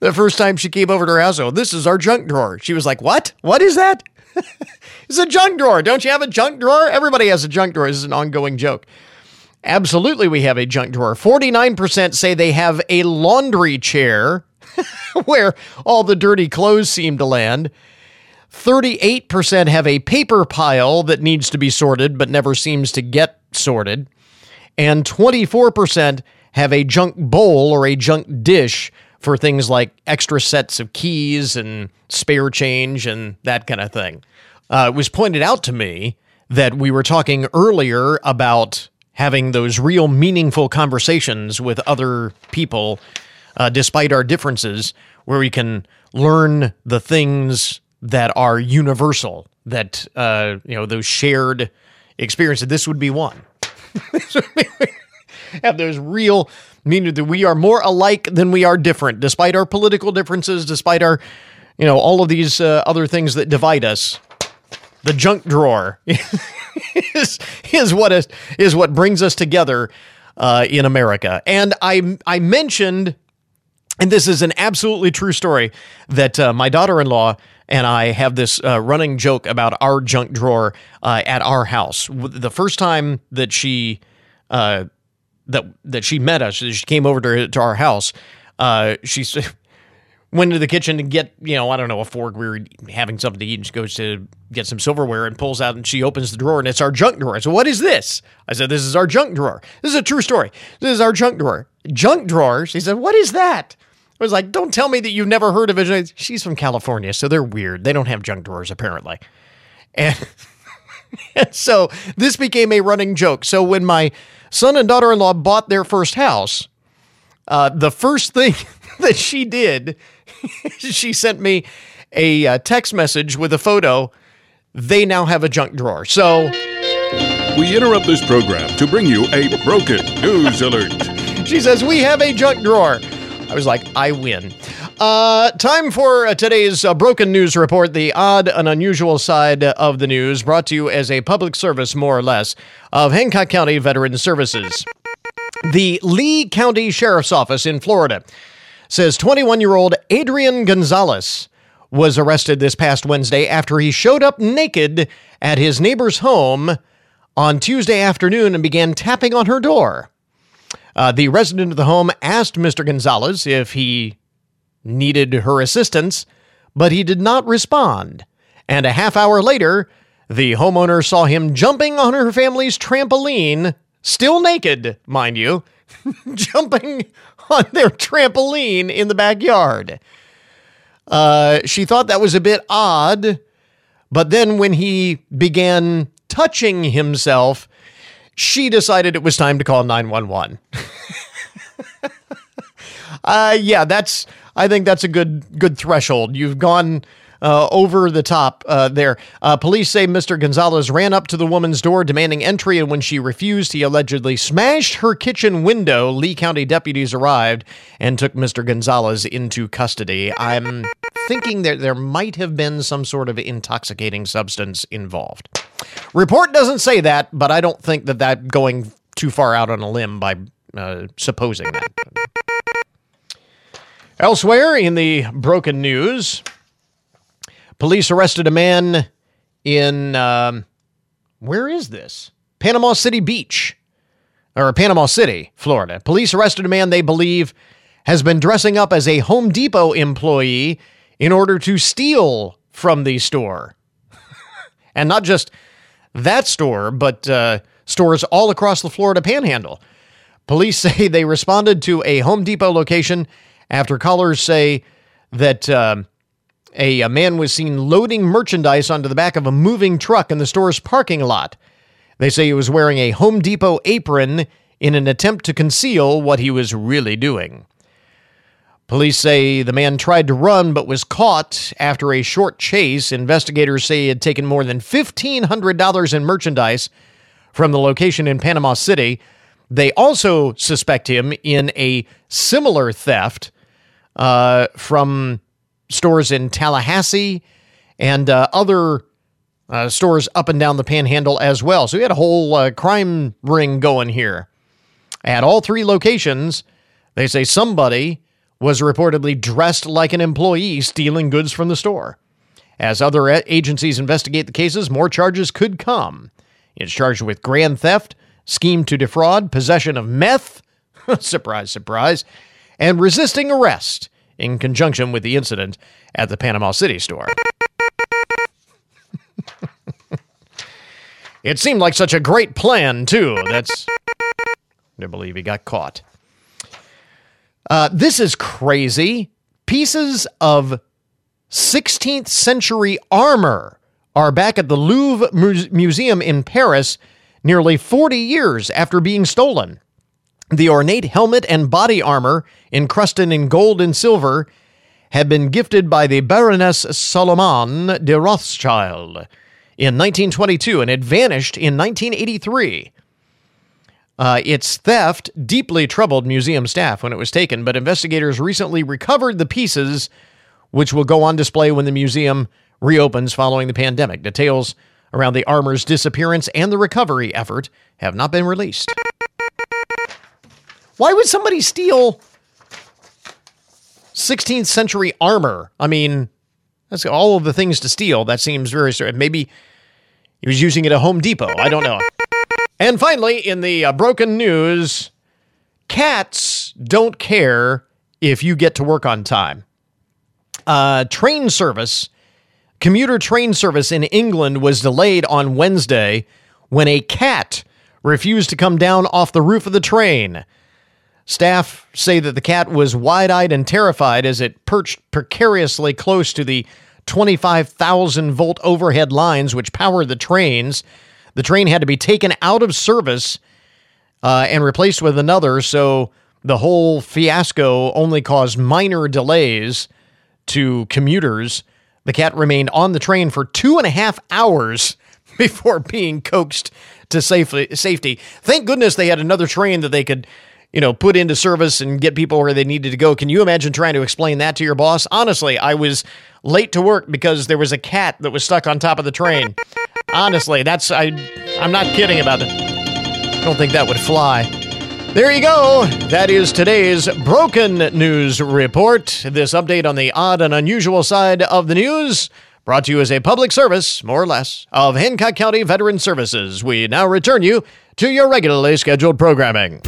the first time she came over to her house, oh, this is our junk drawer. She was like, "What? What is that?" it's a junk drawer. Don't you have a junk drawer? Everybody has a junk drawer. This is an ongoing joke. Absolutely, we have a junk drawer. 49% say they have a laundry chair where all the dirty clothes seem to land. 38% have a paper pile that needs to be sorted but never seems to get sorted. And 24% have a junk bowl or a junk dish for things like extra sets of keys and spare change and that kind of thing. Uh, it was pointed out to me that we were talking earlier about having those real meaningful conversations with other people uh, despite our differences, where we can learn the things that are universal, that uh, you know those shared experiences. This would be one. Have those real meaning that we are more alike than we are different, despite our political differences, despite our you know all of these uh, other things that divide us. The junk drawer is, is what is, is what brings us together uh, in America. And I I mentioned and this is an absolutely true story that uh, my daughter in law and I have this uh, running joke about our junk drawer uh, at our house. The first time that she uh, that that she met us, she came over to, to our house. Uh, she went into the kitchen to get you know I don't know a fork. We were having something to eat, and she goes to get some silverware and pulls out and she opens the drawer and it's our junk drawer. I said, "What is this?" I said, "This is our junk drawer. This is a true story. This is our junk drawer. Junk drawer." She said, "What is that?" I was like, don't tell me that you've never heard of it. She's from California, so they're weird. They don't have junk drawers, apparently. And, and so this became a running joke. So when my son and daughter in law bought their first house, uh, the first thing that she did, she sent me a uh, text message with a photo. They now have a junk drawer. So we interrupt this program to bring you a broken news alert. She says, We have a junk drawer. I was like, I win. Uh, time for today's uh, broken news report, the odd and unusual side of the news, brought to you as a public service, more or less, of Hancock County Veteran Services. The Lee County Sheriff's Office in Florida says 21 year old Adrian Gonzalez was arrested this past Wednesday after he showed up naked at his neighbor's home on Tuesday afternoon and began tapping on her door. Uh, the resident of the home asked Mr. Gonzalez if he needed her assistance, but he did not respond. And a half hour later, the homeowner saw him jumping on her family's trampoline, still naked, mind you, jumping on their trampoline in the backyard. Uh, she thought that was a bit odd, but then when he began touching himself, she decided it was time to call 911. uh, yeah, that's I think that's a good good threshold. You've gone uh, over the top uh, there. Uh, police say Mr. Gonzalez ran up to the woman's door demanding entry, and when she refused, he allegedly smashed her kitchen window. Lee County deputies arrived and took Mr. Gonzalez into custody. I'm thinking that there might have been some sort of intoxicating substance involved. Report doesn't say that, but I don't think that that going too far out on a limb by uh, supposing that. Elsewhere in the broken news, police arrested a man in um, where is this? Panama City Beach, or Panama City, Florida. Police arrested a man they believe has been dressing up as a Home Depot employee in order to steal from the store. and not just that store, but uh, stores all across the Florida panhandle. Police say they responded to a Home Depot location after callers say that uh, a, a man was seen loading merchandise onto the back of a moving truck in the store's parking lot. They say he was wearing a Home Depot apron in an attempt to conceal what he was really doing. Police say the man tried to run but was caught after a short chase. Investigators say he had taken more than $1,500 in merchandise from the location in Panama City. They also suspect him in a similar theft uh, from stores in Tallahassee and uh, other uh, stores up and down the panhandle as well. So we had a whole uh, crime ring going here. At all three locations, they say somebody was reportedly dressed like an employee stealing goods from the store. As other agencies investigate the cases, more charges could come. It's charged with grand theft, scheme to defraud, possession of meth, surprise, surprise, and resisting arrest in conjunction with the incident at the Panama City store. it seemed like such a great plan, too. That's. I believe he got caught. Uh, this is crazy. Pieces of 16th century armor are back at the Louvre Museum in Paris nearly 40 years after being stolen. The ornate helmet and body armor, encrusted in gold and silver, had been gifted by the Baroness Salomon de Rothschild in 1922 and had vanished in 1983. Uh, its theft deeply troubled museum staff when it was taken, but investigators recently recovered the pieces, which will go on display when the museum reopens following the pandemic. Details around the armor's disappearance and the recovery effort have not been released. Why would somebody steal 16th century armor? I mean, that's all of the things to steal. That seems very strange. Maybe he was using it at Home Depot. I don't know. And finally, in the uh, broken news, cats don't care if you get to work on time. Uh, train service, commuter train service in England was delayed on Wednesday when a cat refused to come down off the roof of the train. Staff say that the cat was wide eyed and terrified as it perched precariously close to the 25,000 volt overhead lines which power the trains. The train had to be taken out of service uh, and replaced with another, so the whole fiasco only caused minor delays to commuters. The cat remained on the train for two and a half hours before being coaxed to safety. Thank goodness they had another train that they could you know, put into service and get people where they needed to go. Can you imagine trying to explain that to your boss? Honestly, I was late to work because there was a cat that was stuck on top of the train. Honestly, that's I I'm not kidding about it. I don't think that would fly. There you go. That is today's broken news report. This update on the odd and unusual side of the news brought to you as a public service, more or less, of Hancock County Veteran Services. We now return you to your regularly scheduled programming.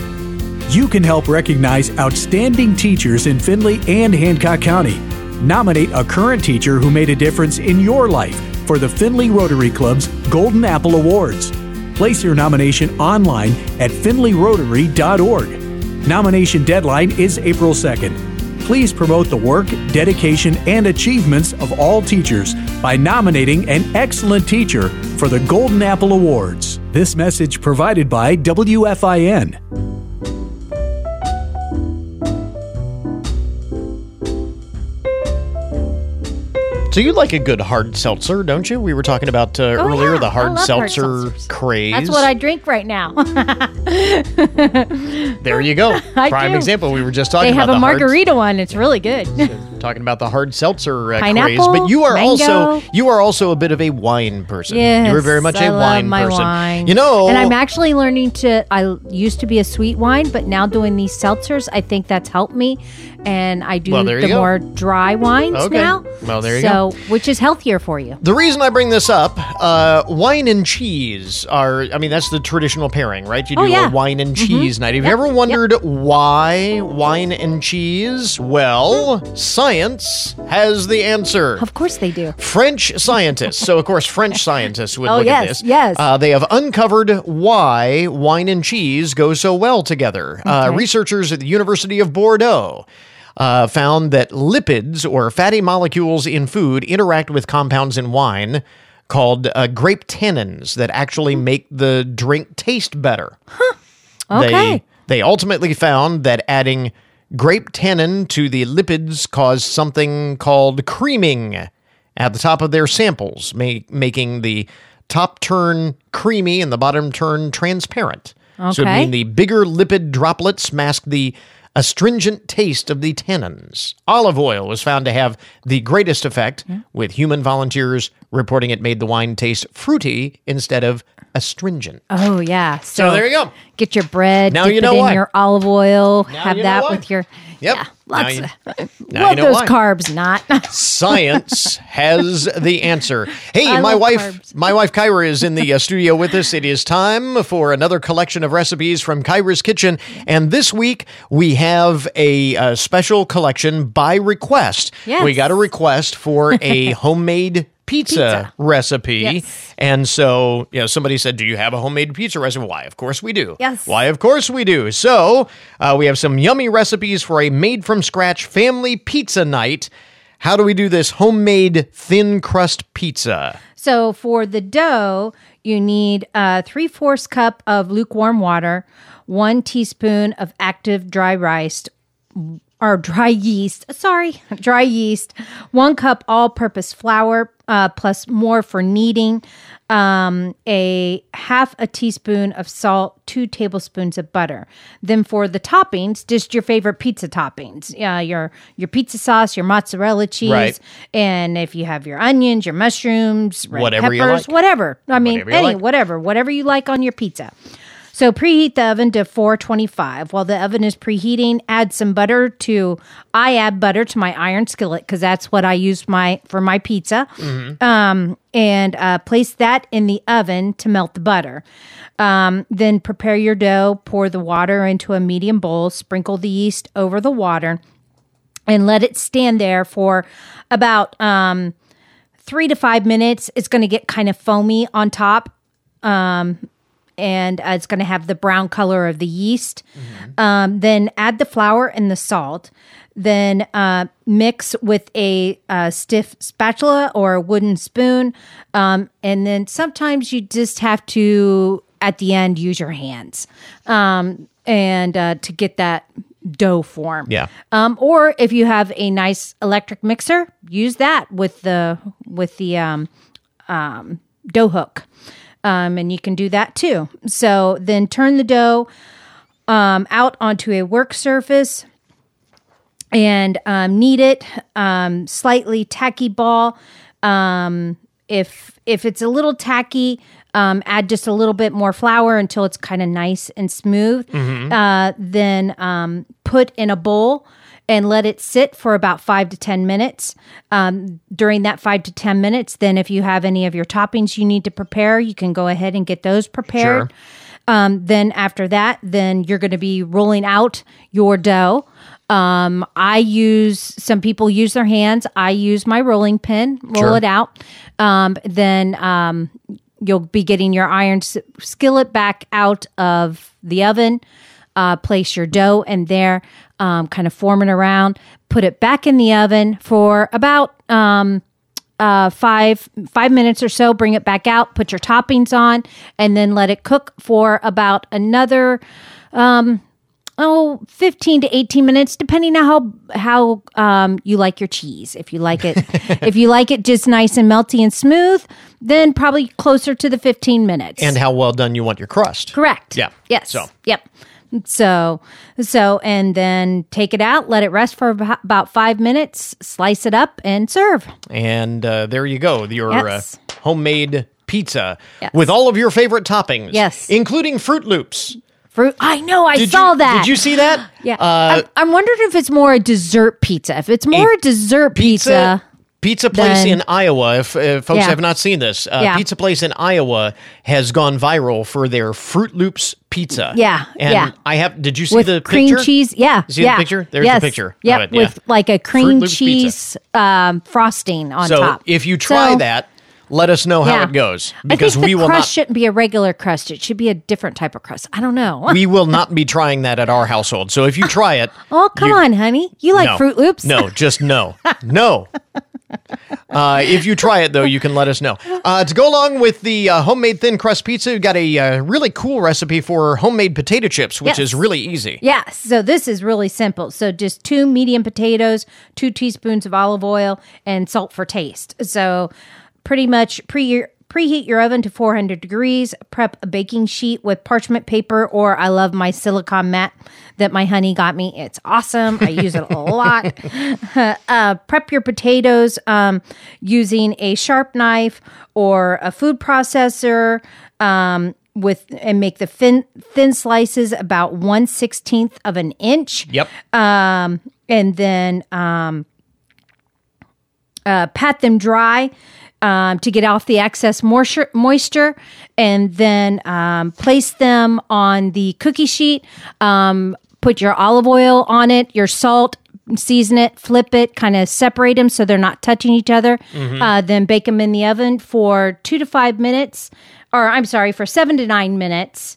You can help recognize outstanding teachers in Findlay and Hancock County. Nominate a current teacher who made a difference in your life for the Findlay Rotary Club's Golden Apple Awards. Place your nomination online at findlayrotary.org. Nomination deadline is April 2nd. Please promote the work, dedication, and achievements of all teachers by nominating an excellent teacher for the Golden Apple Awards. This message provided by WFIN. So you like a good hard seltzer, don't you? We were talking about uh, Oh, earlier yeah. the hard love hard seltzer craze. That's what I drink right now. There you go. Prime example. We were just talking about. they have a the hard- margarita one. It's really good. Talking about the hard seltzer uh, craze, but you are also you are also a bit of a wine person. Yes, you are very much I a love wine my person. wine. You know, and I'm actually learning to. I used to be a sweet wine, but now doing these seltzers, I think that's helped me. And I do Well, the go. more dry wines Okay. now. Well, there you so, which is healthier for you. The reason I bring this up, uh, wine and cheese are, I mean, that's the traditional pairing, right? You do Oh, yeah. a wine and Mhm. cheese night. Have you ever wondered why wine and cheese? Well, science has the answer. Of course they do. French scientists. So, of course, French scientists would Oh, look yes, at this. yes. Uh, they have uncovered why wine and cheese go so well together. Uh, researchers at the University of Bordeaux. Uh, found that lipids or fatty molecules in food interact with compounds in wine called uh, grape tannins that actually make the drink taste better. Okay. They, they ultimately found that adding grape tannin to the lipids caused something called creaming at the top of their samples, ma- making the top turn creamy and the bottom turn transparent. So it Okay. mean the bigger lipid droplets mask the astringent taste of the tannins. Olive oil was found to have the greatest effect, with human volunteers reporting it made the wine taste fruity instead of astringent. Oh yeah. So, there you go. Get your bread. Now you know in why. your olive oil. Now have you know that why. with your. Yep. Yeah. Now Lots you- of. now you love know those why. carbs. Not. Science has the answer. Hey, I my wife, carbs. my wife Kyra is in the uh, studio with us. It is time for another collection of recipes from Kyra's Kitchen, and this week we have a, uh special collection by request. Yes. We got a request for a homemade. Pizza, Pizza. recipe. Yes. And so, you know, somebody said, Do you have a homemade pizza recipe? Why, of course we do. Yes. Why, of course we do. So, uh, we have some yummy recipes for a made from scratch family pizza night. How do we do this homemade thin crust pizza? So for the dough, you need a three fourths cup of lukewarm water, one teaspoon of active dry rice or dry yeast. Sorry, dry yeast. One cup all-purpose flour, uh, plus more for kneading. Um, a half a teaspoon of salt, two tablespoons of butter. Then for the toppings, just your favorite pizza toppings. Yeah, your your pizza sauce, your mozzarella cheese, Right. and if you have your onions, your mushrooms, red Whatever peppers, like. whatever. I mean, Whatever any like. whatever, whatever you like on your pizza. So preheat the oven to 425. While the oven is preheating, add some butter to. I add butter to my iron skillet because that's what I use my for my pizza. Um, and uh, place that in the oven to melt the butter. Um, then prepare your dough. Pour the water into a medium bowl. Sprinkle the yeast over the water, and let it stand there for about um, three to five minutes. It's going to get kind of foamy on top and uh, it's going to have the brown color of the yeast. Um, then add the flour and the salt. Then uh, mix with a uh, stiff spatula or a wooden spoon. Um, and then sometimes you just have to, at the end, use your hands um, and uh, to get that dough form. Yeah. Um, or if you have a nice electric mixer, use that with the with the um, um, dough hook. Um, and you can do that too. So then turn the dough um, out onto a work surface and um, knead it um, slightly tacky ball. Um, if if it's a little tacky, um, add just a little bit more flour until it's kind of nice and smooth. Mhm. Uh, then um, put in a bowl and let it sit for about five to ten minutes. Um, during that five to ten minutes, then if you have any of your toppings you need to prepare, you can go ahead and get those prepared. Sure. Um, then after that, then you're going to be rolling out your dough. Um, I use some people use their hands. I use my rolling pin. Roll Sure. it out. Um, then um, you'll be getting your iron s- skillet back out of the oven. Uh, place your dough in there, um, kind of form it around. Put it back in the oven for about um, uh, five five minutes or so. Bring it back out. Put your toppings on, and then let it cook for about another. Um, Oh, 15 to 18 minutes, depending on how how um, you like your cheese. If you like it, if you like it just nice and melty and smooth, then probably closer to the 15 minutes. And how well done you want your crust. Correct. Yeah. Yes. So Yep. So, so, and then take it out, let it rest for about five minutes, slice it up, and serve. And uh, there you go, your Yes. uh, homemade pizza Yes. with all of your favorite toppings. Yes. Including Froot Loops. Fruit. I know. I Did saw you- that. Did you see that? Yeah. Uh, I'm, I'm wondering if it's more a dessert pizza. If it's more a, dessert pizza, Pizza place then- in Iowa, if uh, folks Yeah. have not seen this, uh, Yeah. Pizza place in Iowa has gone viral for their Froot Loops pizza. Yeah, and yeah. I have. Did you see with the cream picture? cheese. Yeah. You see yeah. the picture? There's yes. the picture. Yep. of it, yeah. With like a cream cheese um, frosting on so top. if you try So- that, let us know how Yeah. it goes because we the will crust not. shouldn't be a regular crust. It should be a different type of crust. I don't know. we will not be trying that at our household. So if you try it, oh, come you- on, honey. You like no. Froot Loops? No, just no, no. Uh, if you try it though, you can let us know. Uh, to go along with the uh, homemade thin crust pizza, we've got a uh, really cool recipe for homemade potato chips, which Yes. is really easy. Yes. So this is really simple. So just two medium potatoes, two teaspoons of olive oil, and salt for taste. So pretty much pre preheat your oven to 400 degrees. Prep a baking sheet with parchment paper, or I love my silicone mat that my honey got me. It's awesome. I use it a lot. uh, prep your potatoes um, using a sharp knife or a food processor. Um, with and make the thin thin slices about one sixteenth of an inch. Yep. Um, and then um, uh, pat them dry um, to get off the excess moisture, moisture and then um, place them on the cookie sheet. Um, put your olive oil on it, your salt, season it, flip it, kind of separate them so they're not touching each other. Mhm. Uh, then bake them in the oven for two to five minutes, or I'm sorry, for seven to nine minutes.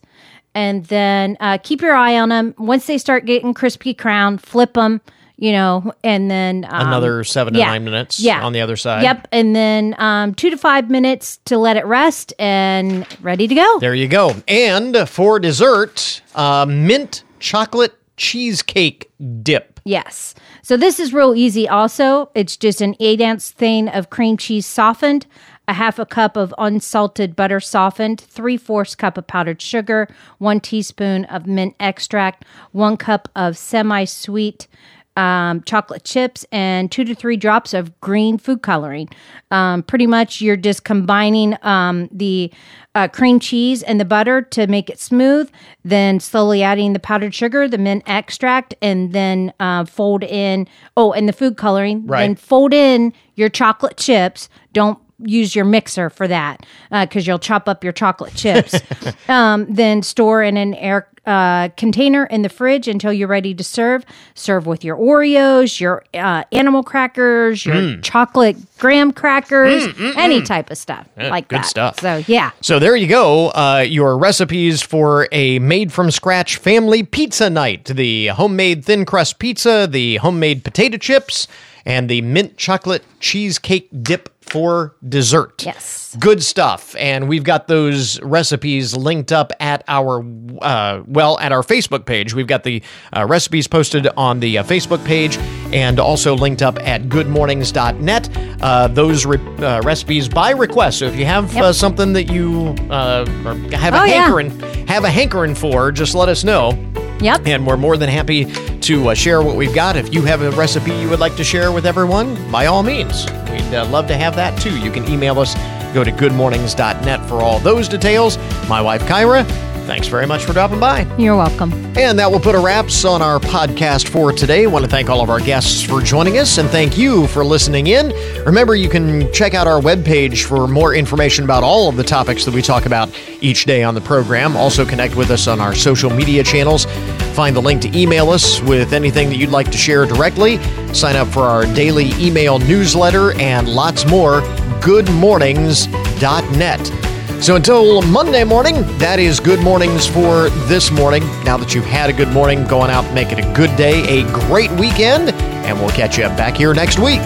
And then uh, keep your eye on them. Once they start getting crispy crown, flip them, you know, and then um, Another seven to yeah, nine minutes yeah. on the other side. Yep. And then um, two to five minutes to let it rest and ready to go. There you go. And for dessert, uh, mint chocolate cheesecake dip. Yes. So this is real easy also. It's just an eight ounce thing of cream cheese softened, a half a cup of unsalted butter softened, three fourths cup of powdered sugar, one teaspoon of mint extract, one cup of semi sweet um, chocolate chips, and two to three drops of green food coloring. Um, pretty much, you're just combining um, the uh, cream cheese and the butter to make it smooth, then slowly adding the powdered sugar, the mint extract, and then uh, fold in, oh, and the food coloring. Right. Then fold in your chocolate chips. Don't use your mixer for that because you'll chop up your chocolate chips. um, then store in an air uh, container in the fridge until you're ready to serve. Serve with your Oreos, your uh, animal crackers, your Mm. chocolate graham crackers, Mm, mm, any mm. type of stuff Yeah, like good that. stuff. So yeah. So there you go. Uh, your recipes for a made from scratch family pizza night the homemade thin crust pizza, the homemade potato chips, and the mint chocolate cheesecake dip for dessert. Yes. Good stuff. And we've got those recipes linked up at our, uh, well, at our Facebook page. We've got the uh, recipes posted on the uh, Facebook page and also linked up at goodmornings.net. Uh, those re- uh, recipes by request. So if you have uh, something that you uh, or have a Oh, yeah. hankering, have a hankering for, just let us know. Yep. And we're more than happy to uh, share what we've got. If you have a recipe you would like to share with everyone, by all means, we'd uh, love to have that too. You can email us. Go to goodmornings.net for all those details. My wife, Kyra, thanks very much for dropping by. You're welcome. And that will put a wraps on our podcast for today. I want to thank all of our guests for joining us and thank you for listening in. Remember, you can check out our webpage for more information about all of the topics that we talk about each day on the program. Also, connect with us on our social media channels. Find the link to email us with anything that you'd like to share directly. Sign up for our daily email newsletter and lots more. Goodmornings.net. So until Monday morning, that is good mornings for this morning. Now that you've had a good morning, going out, make it a good day, a great weekend, and we'll catch you back here next week.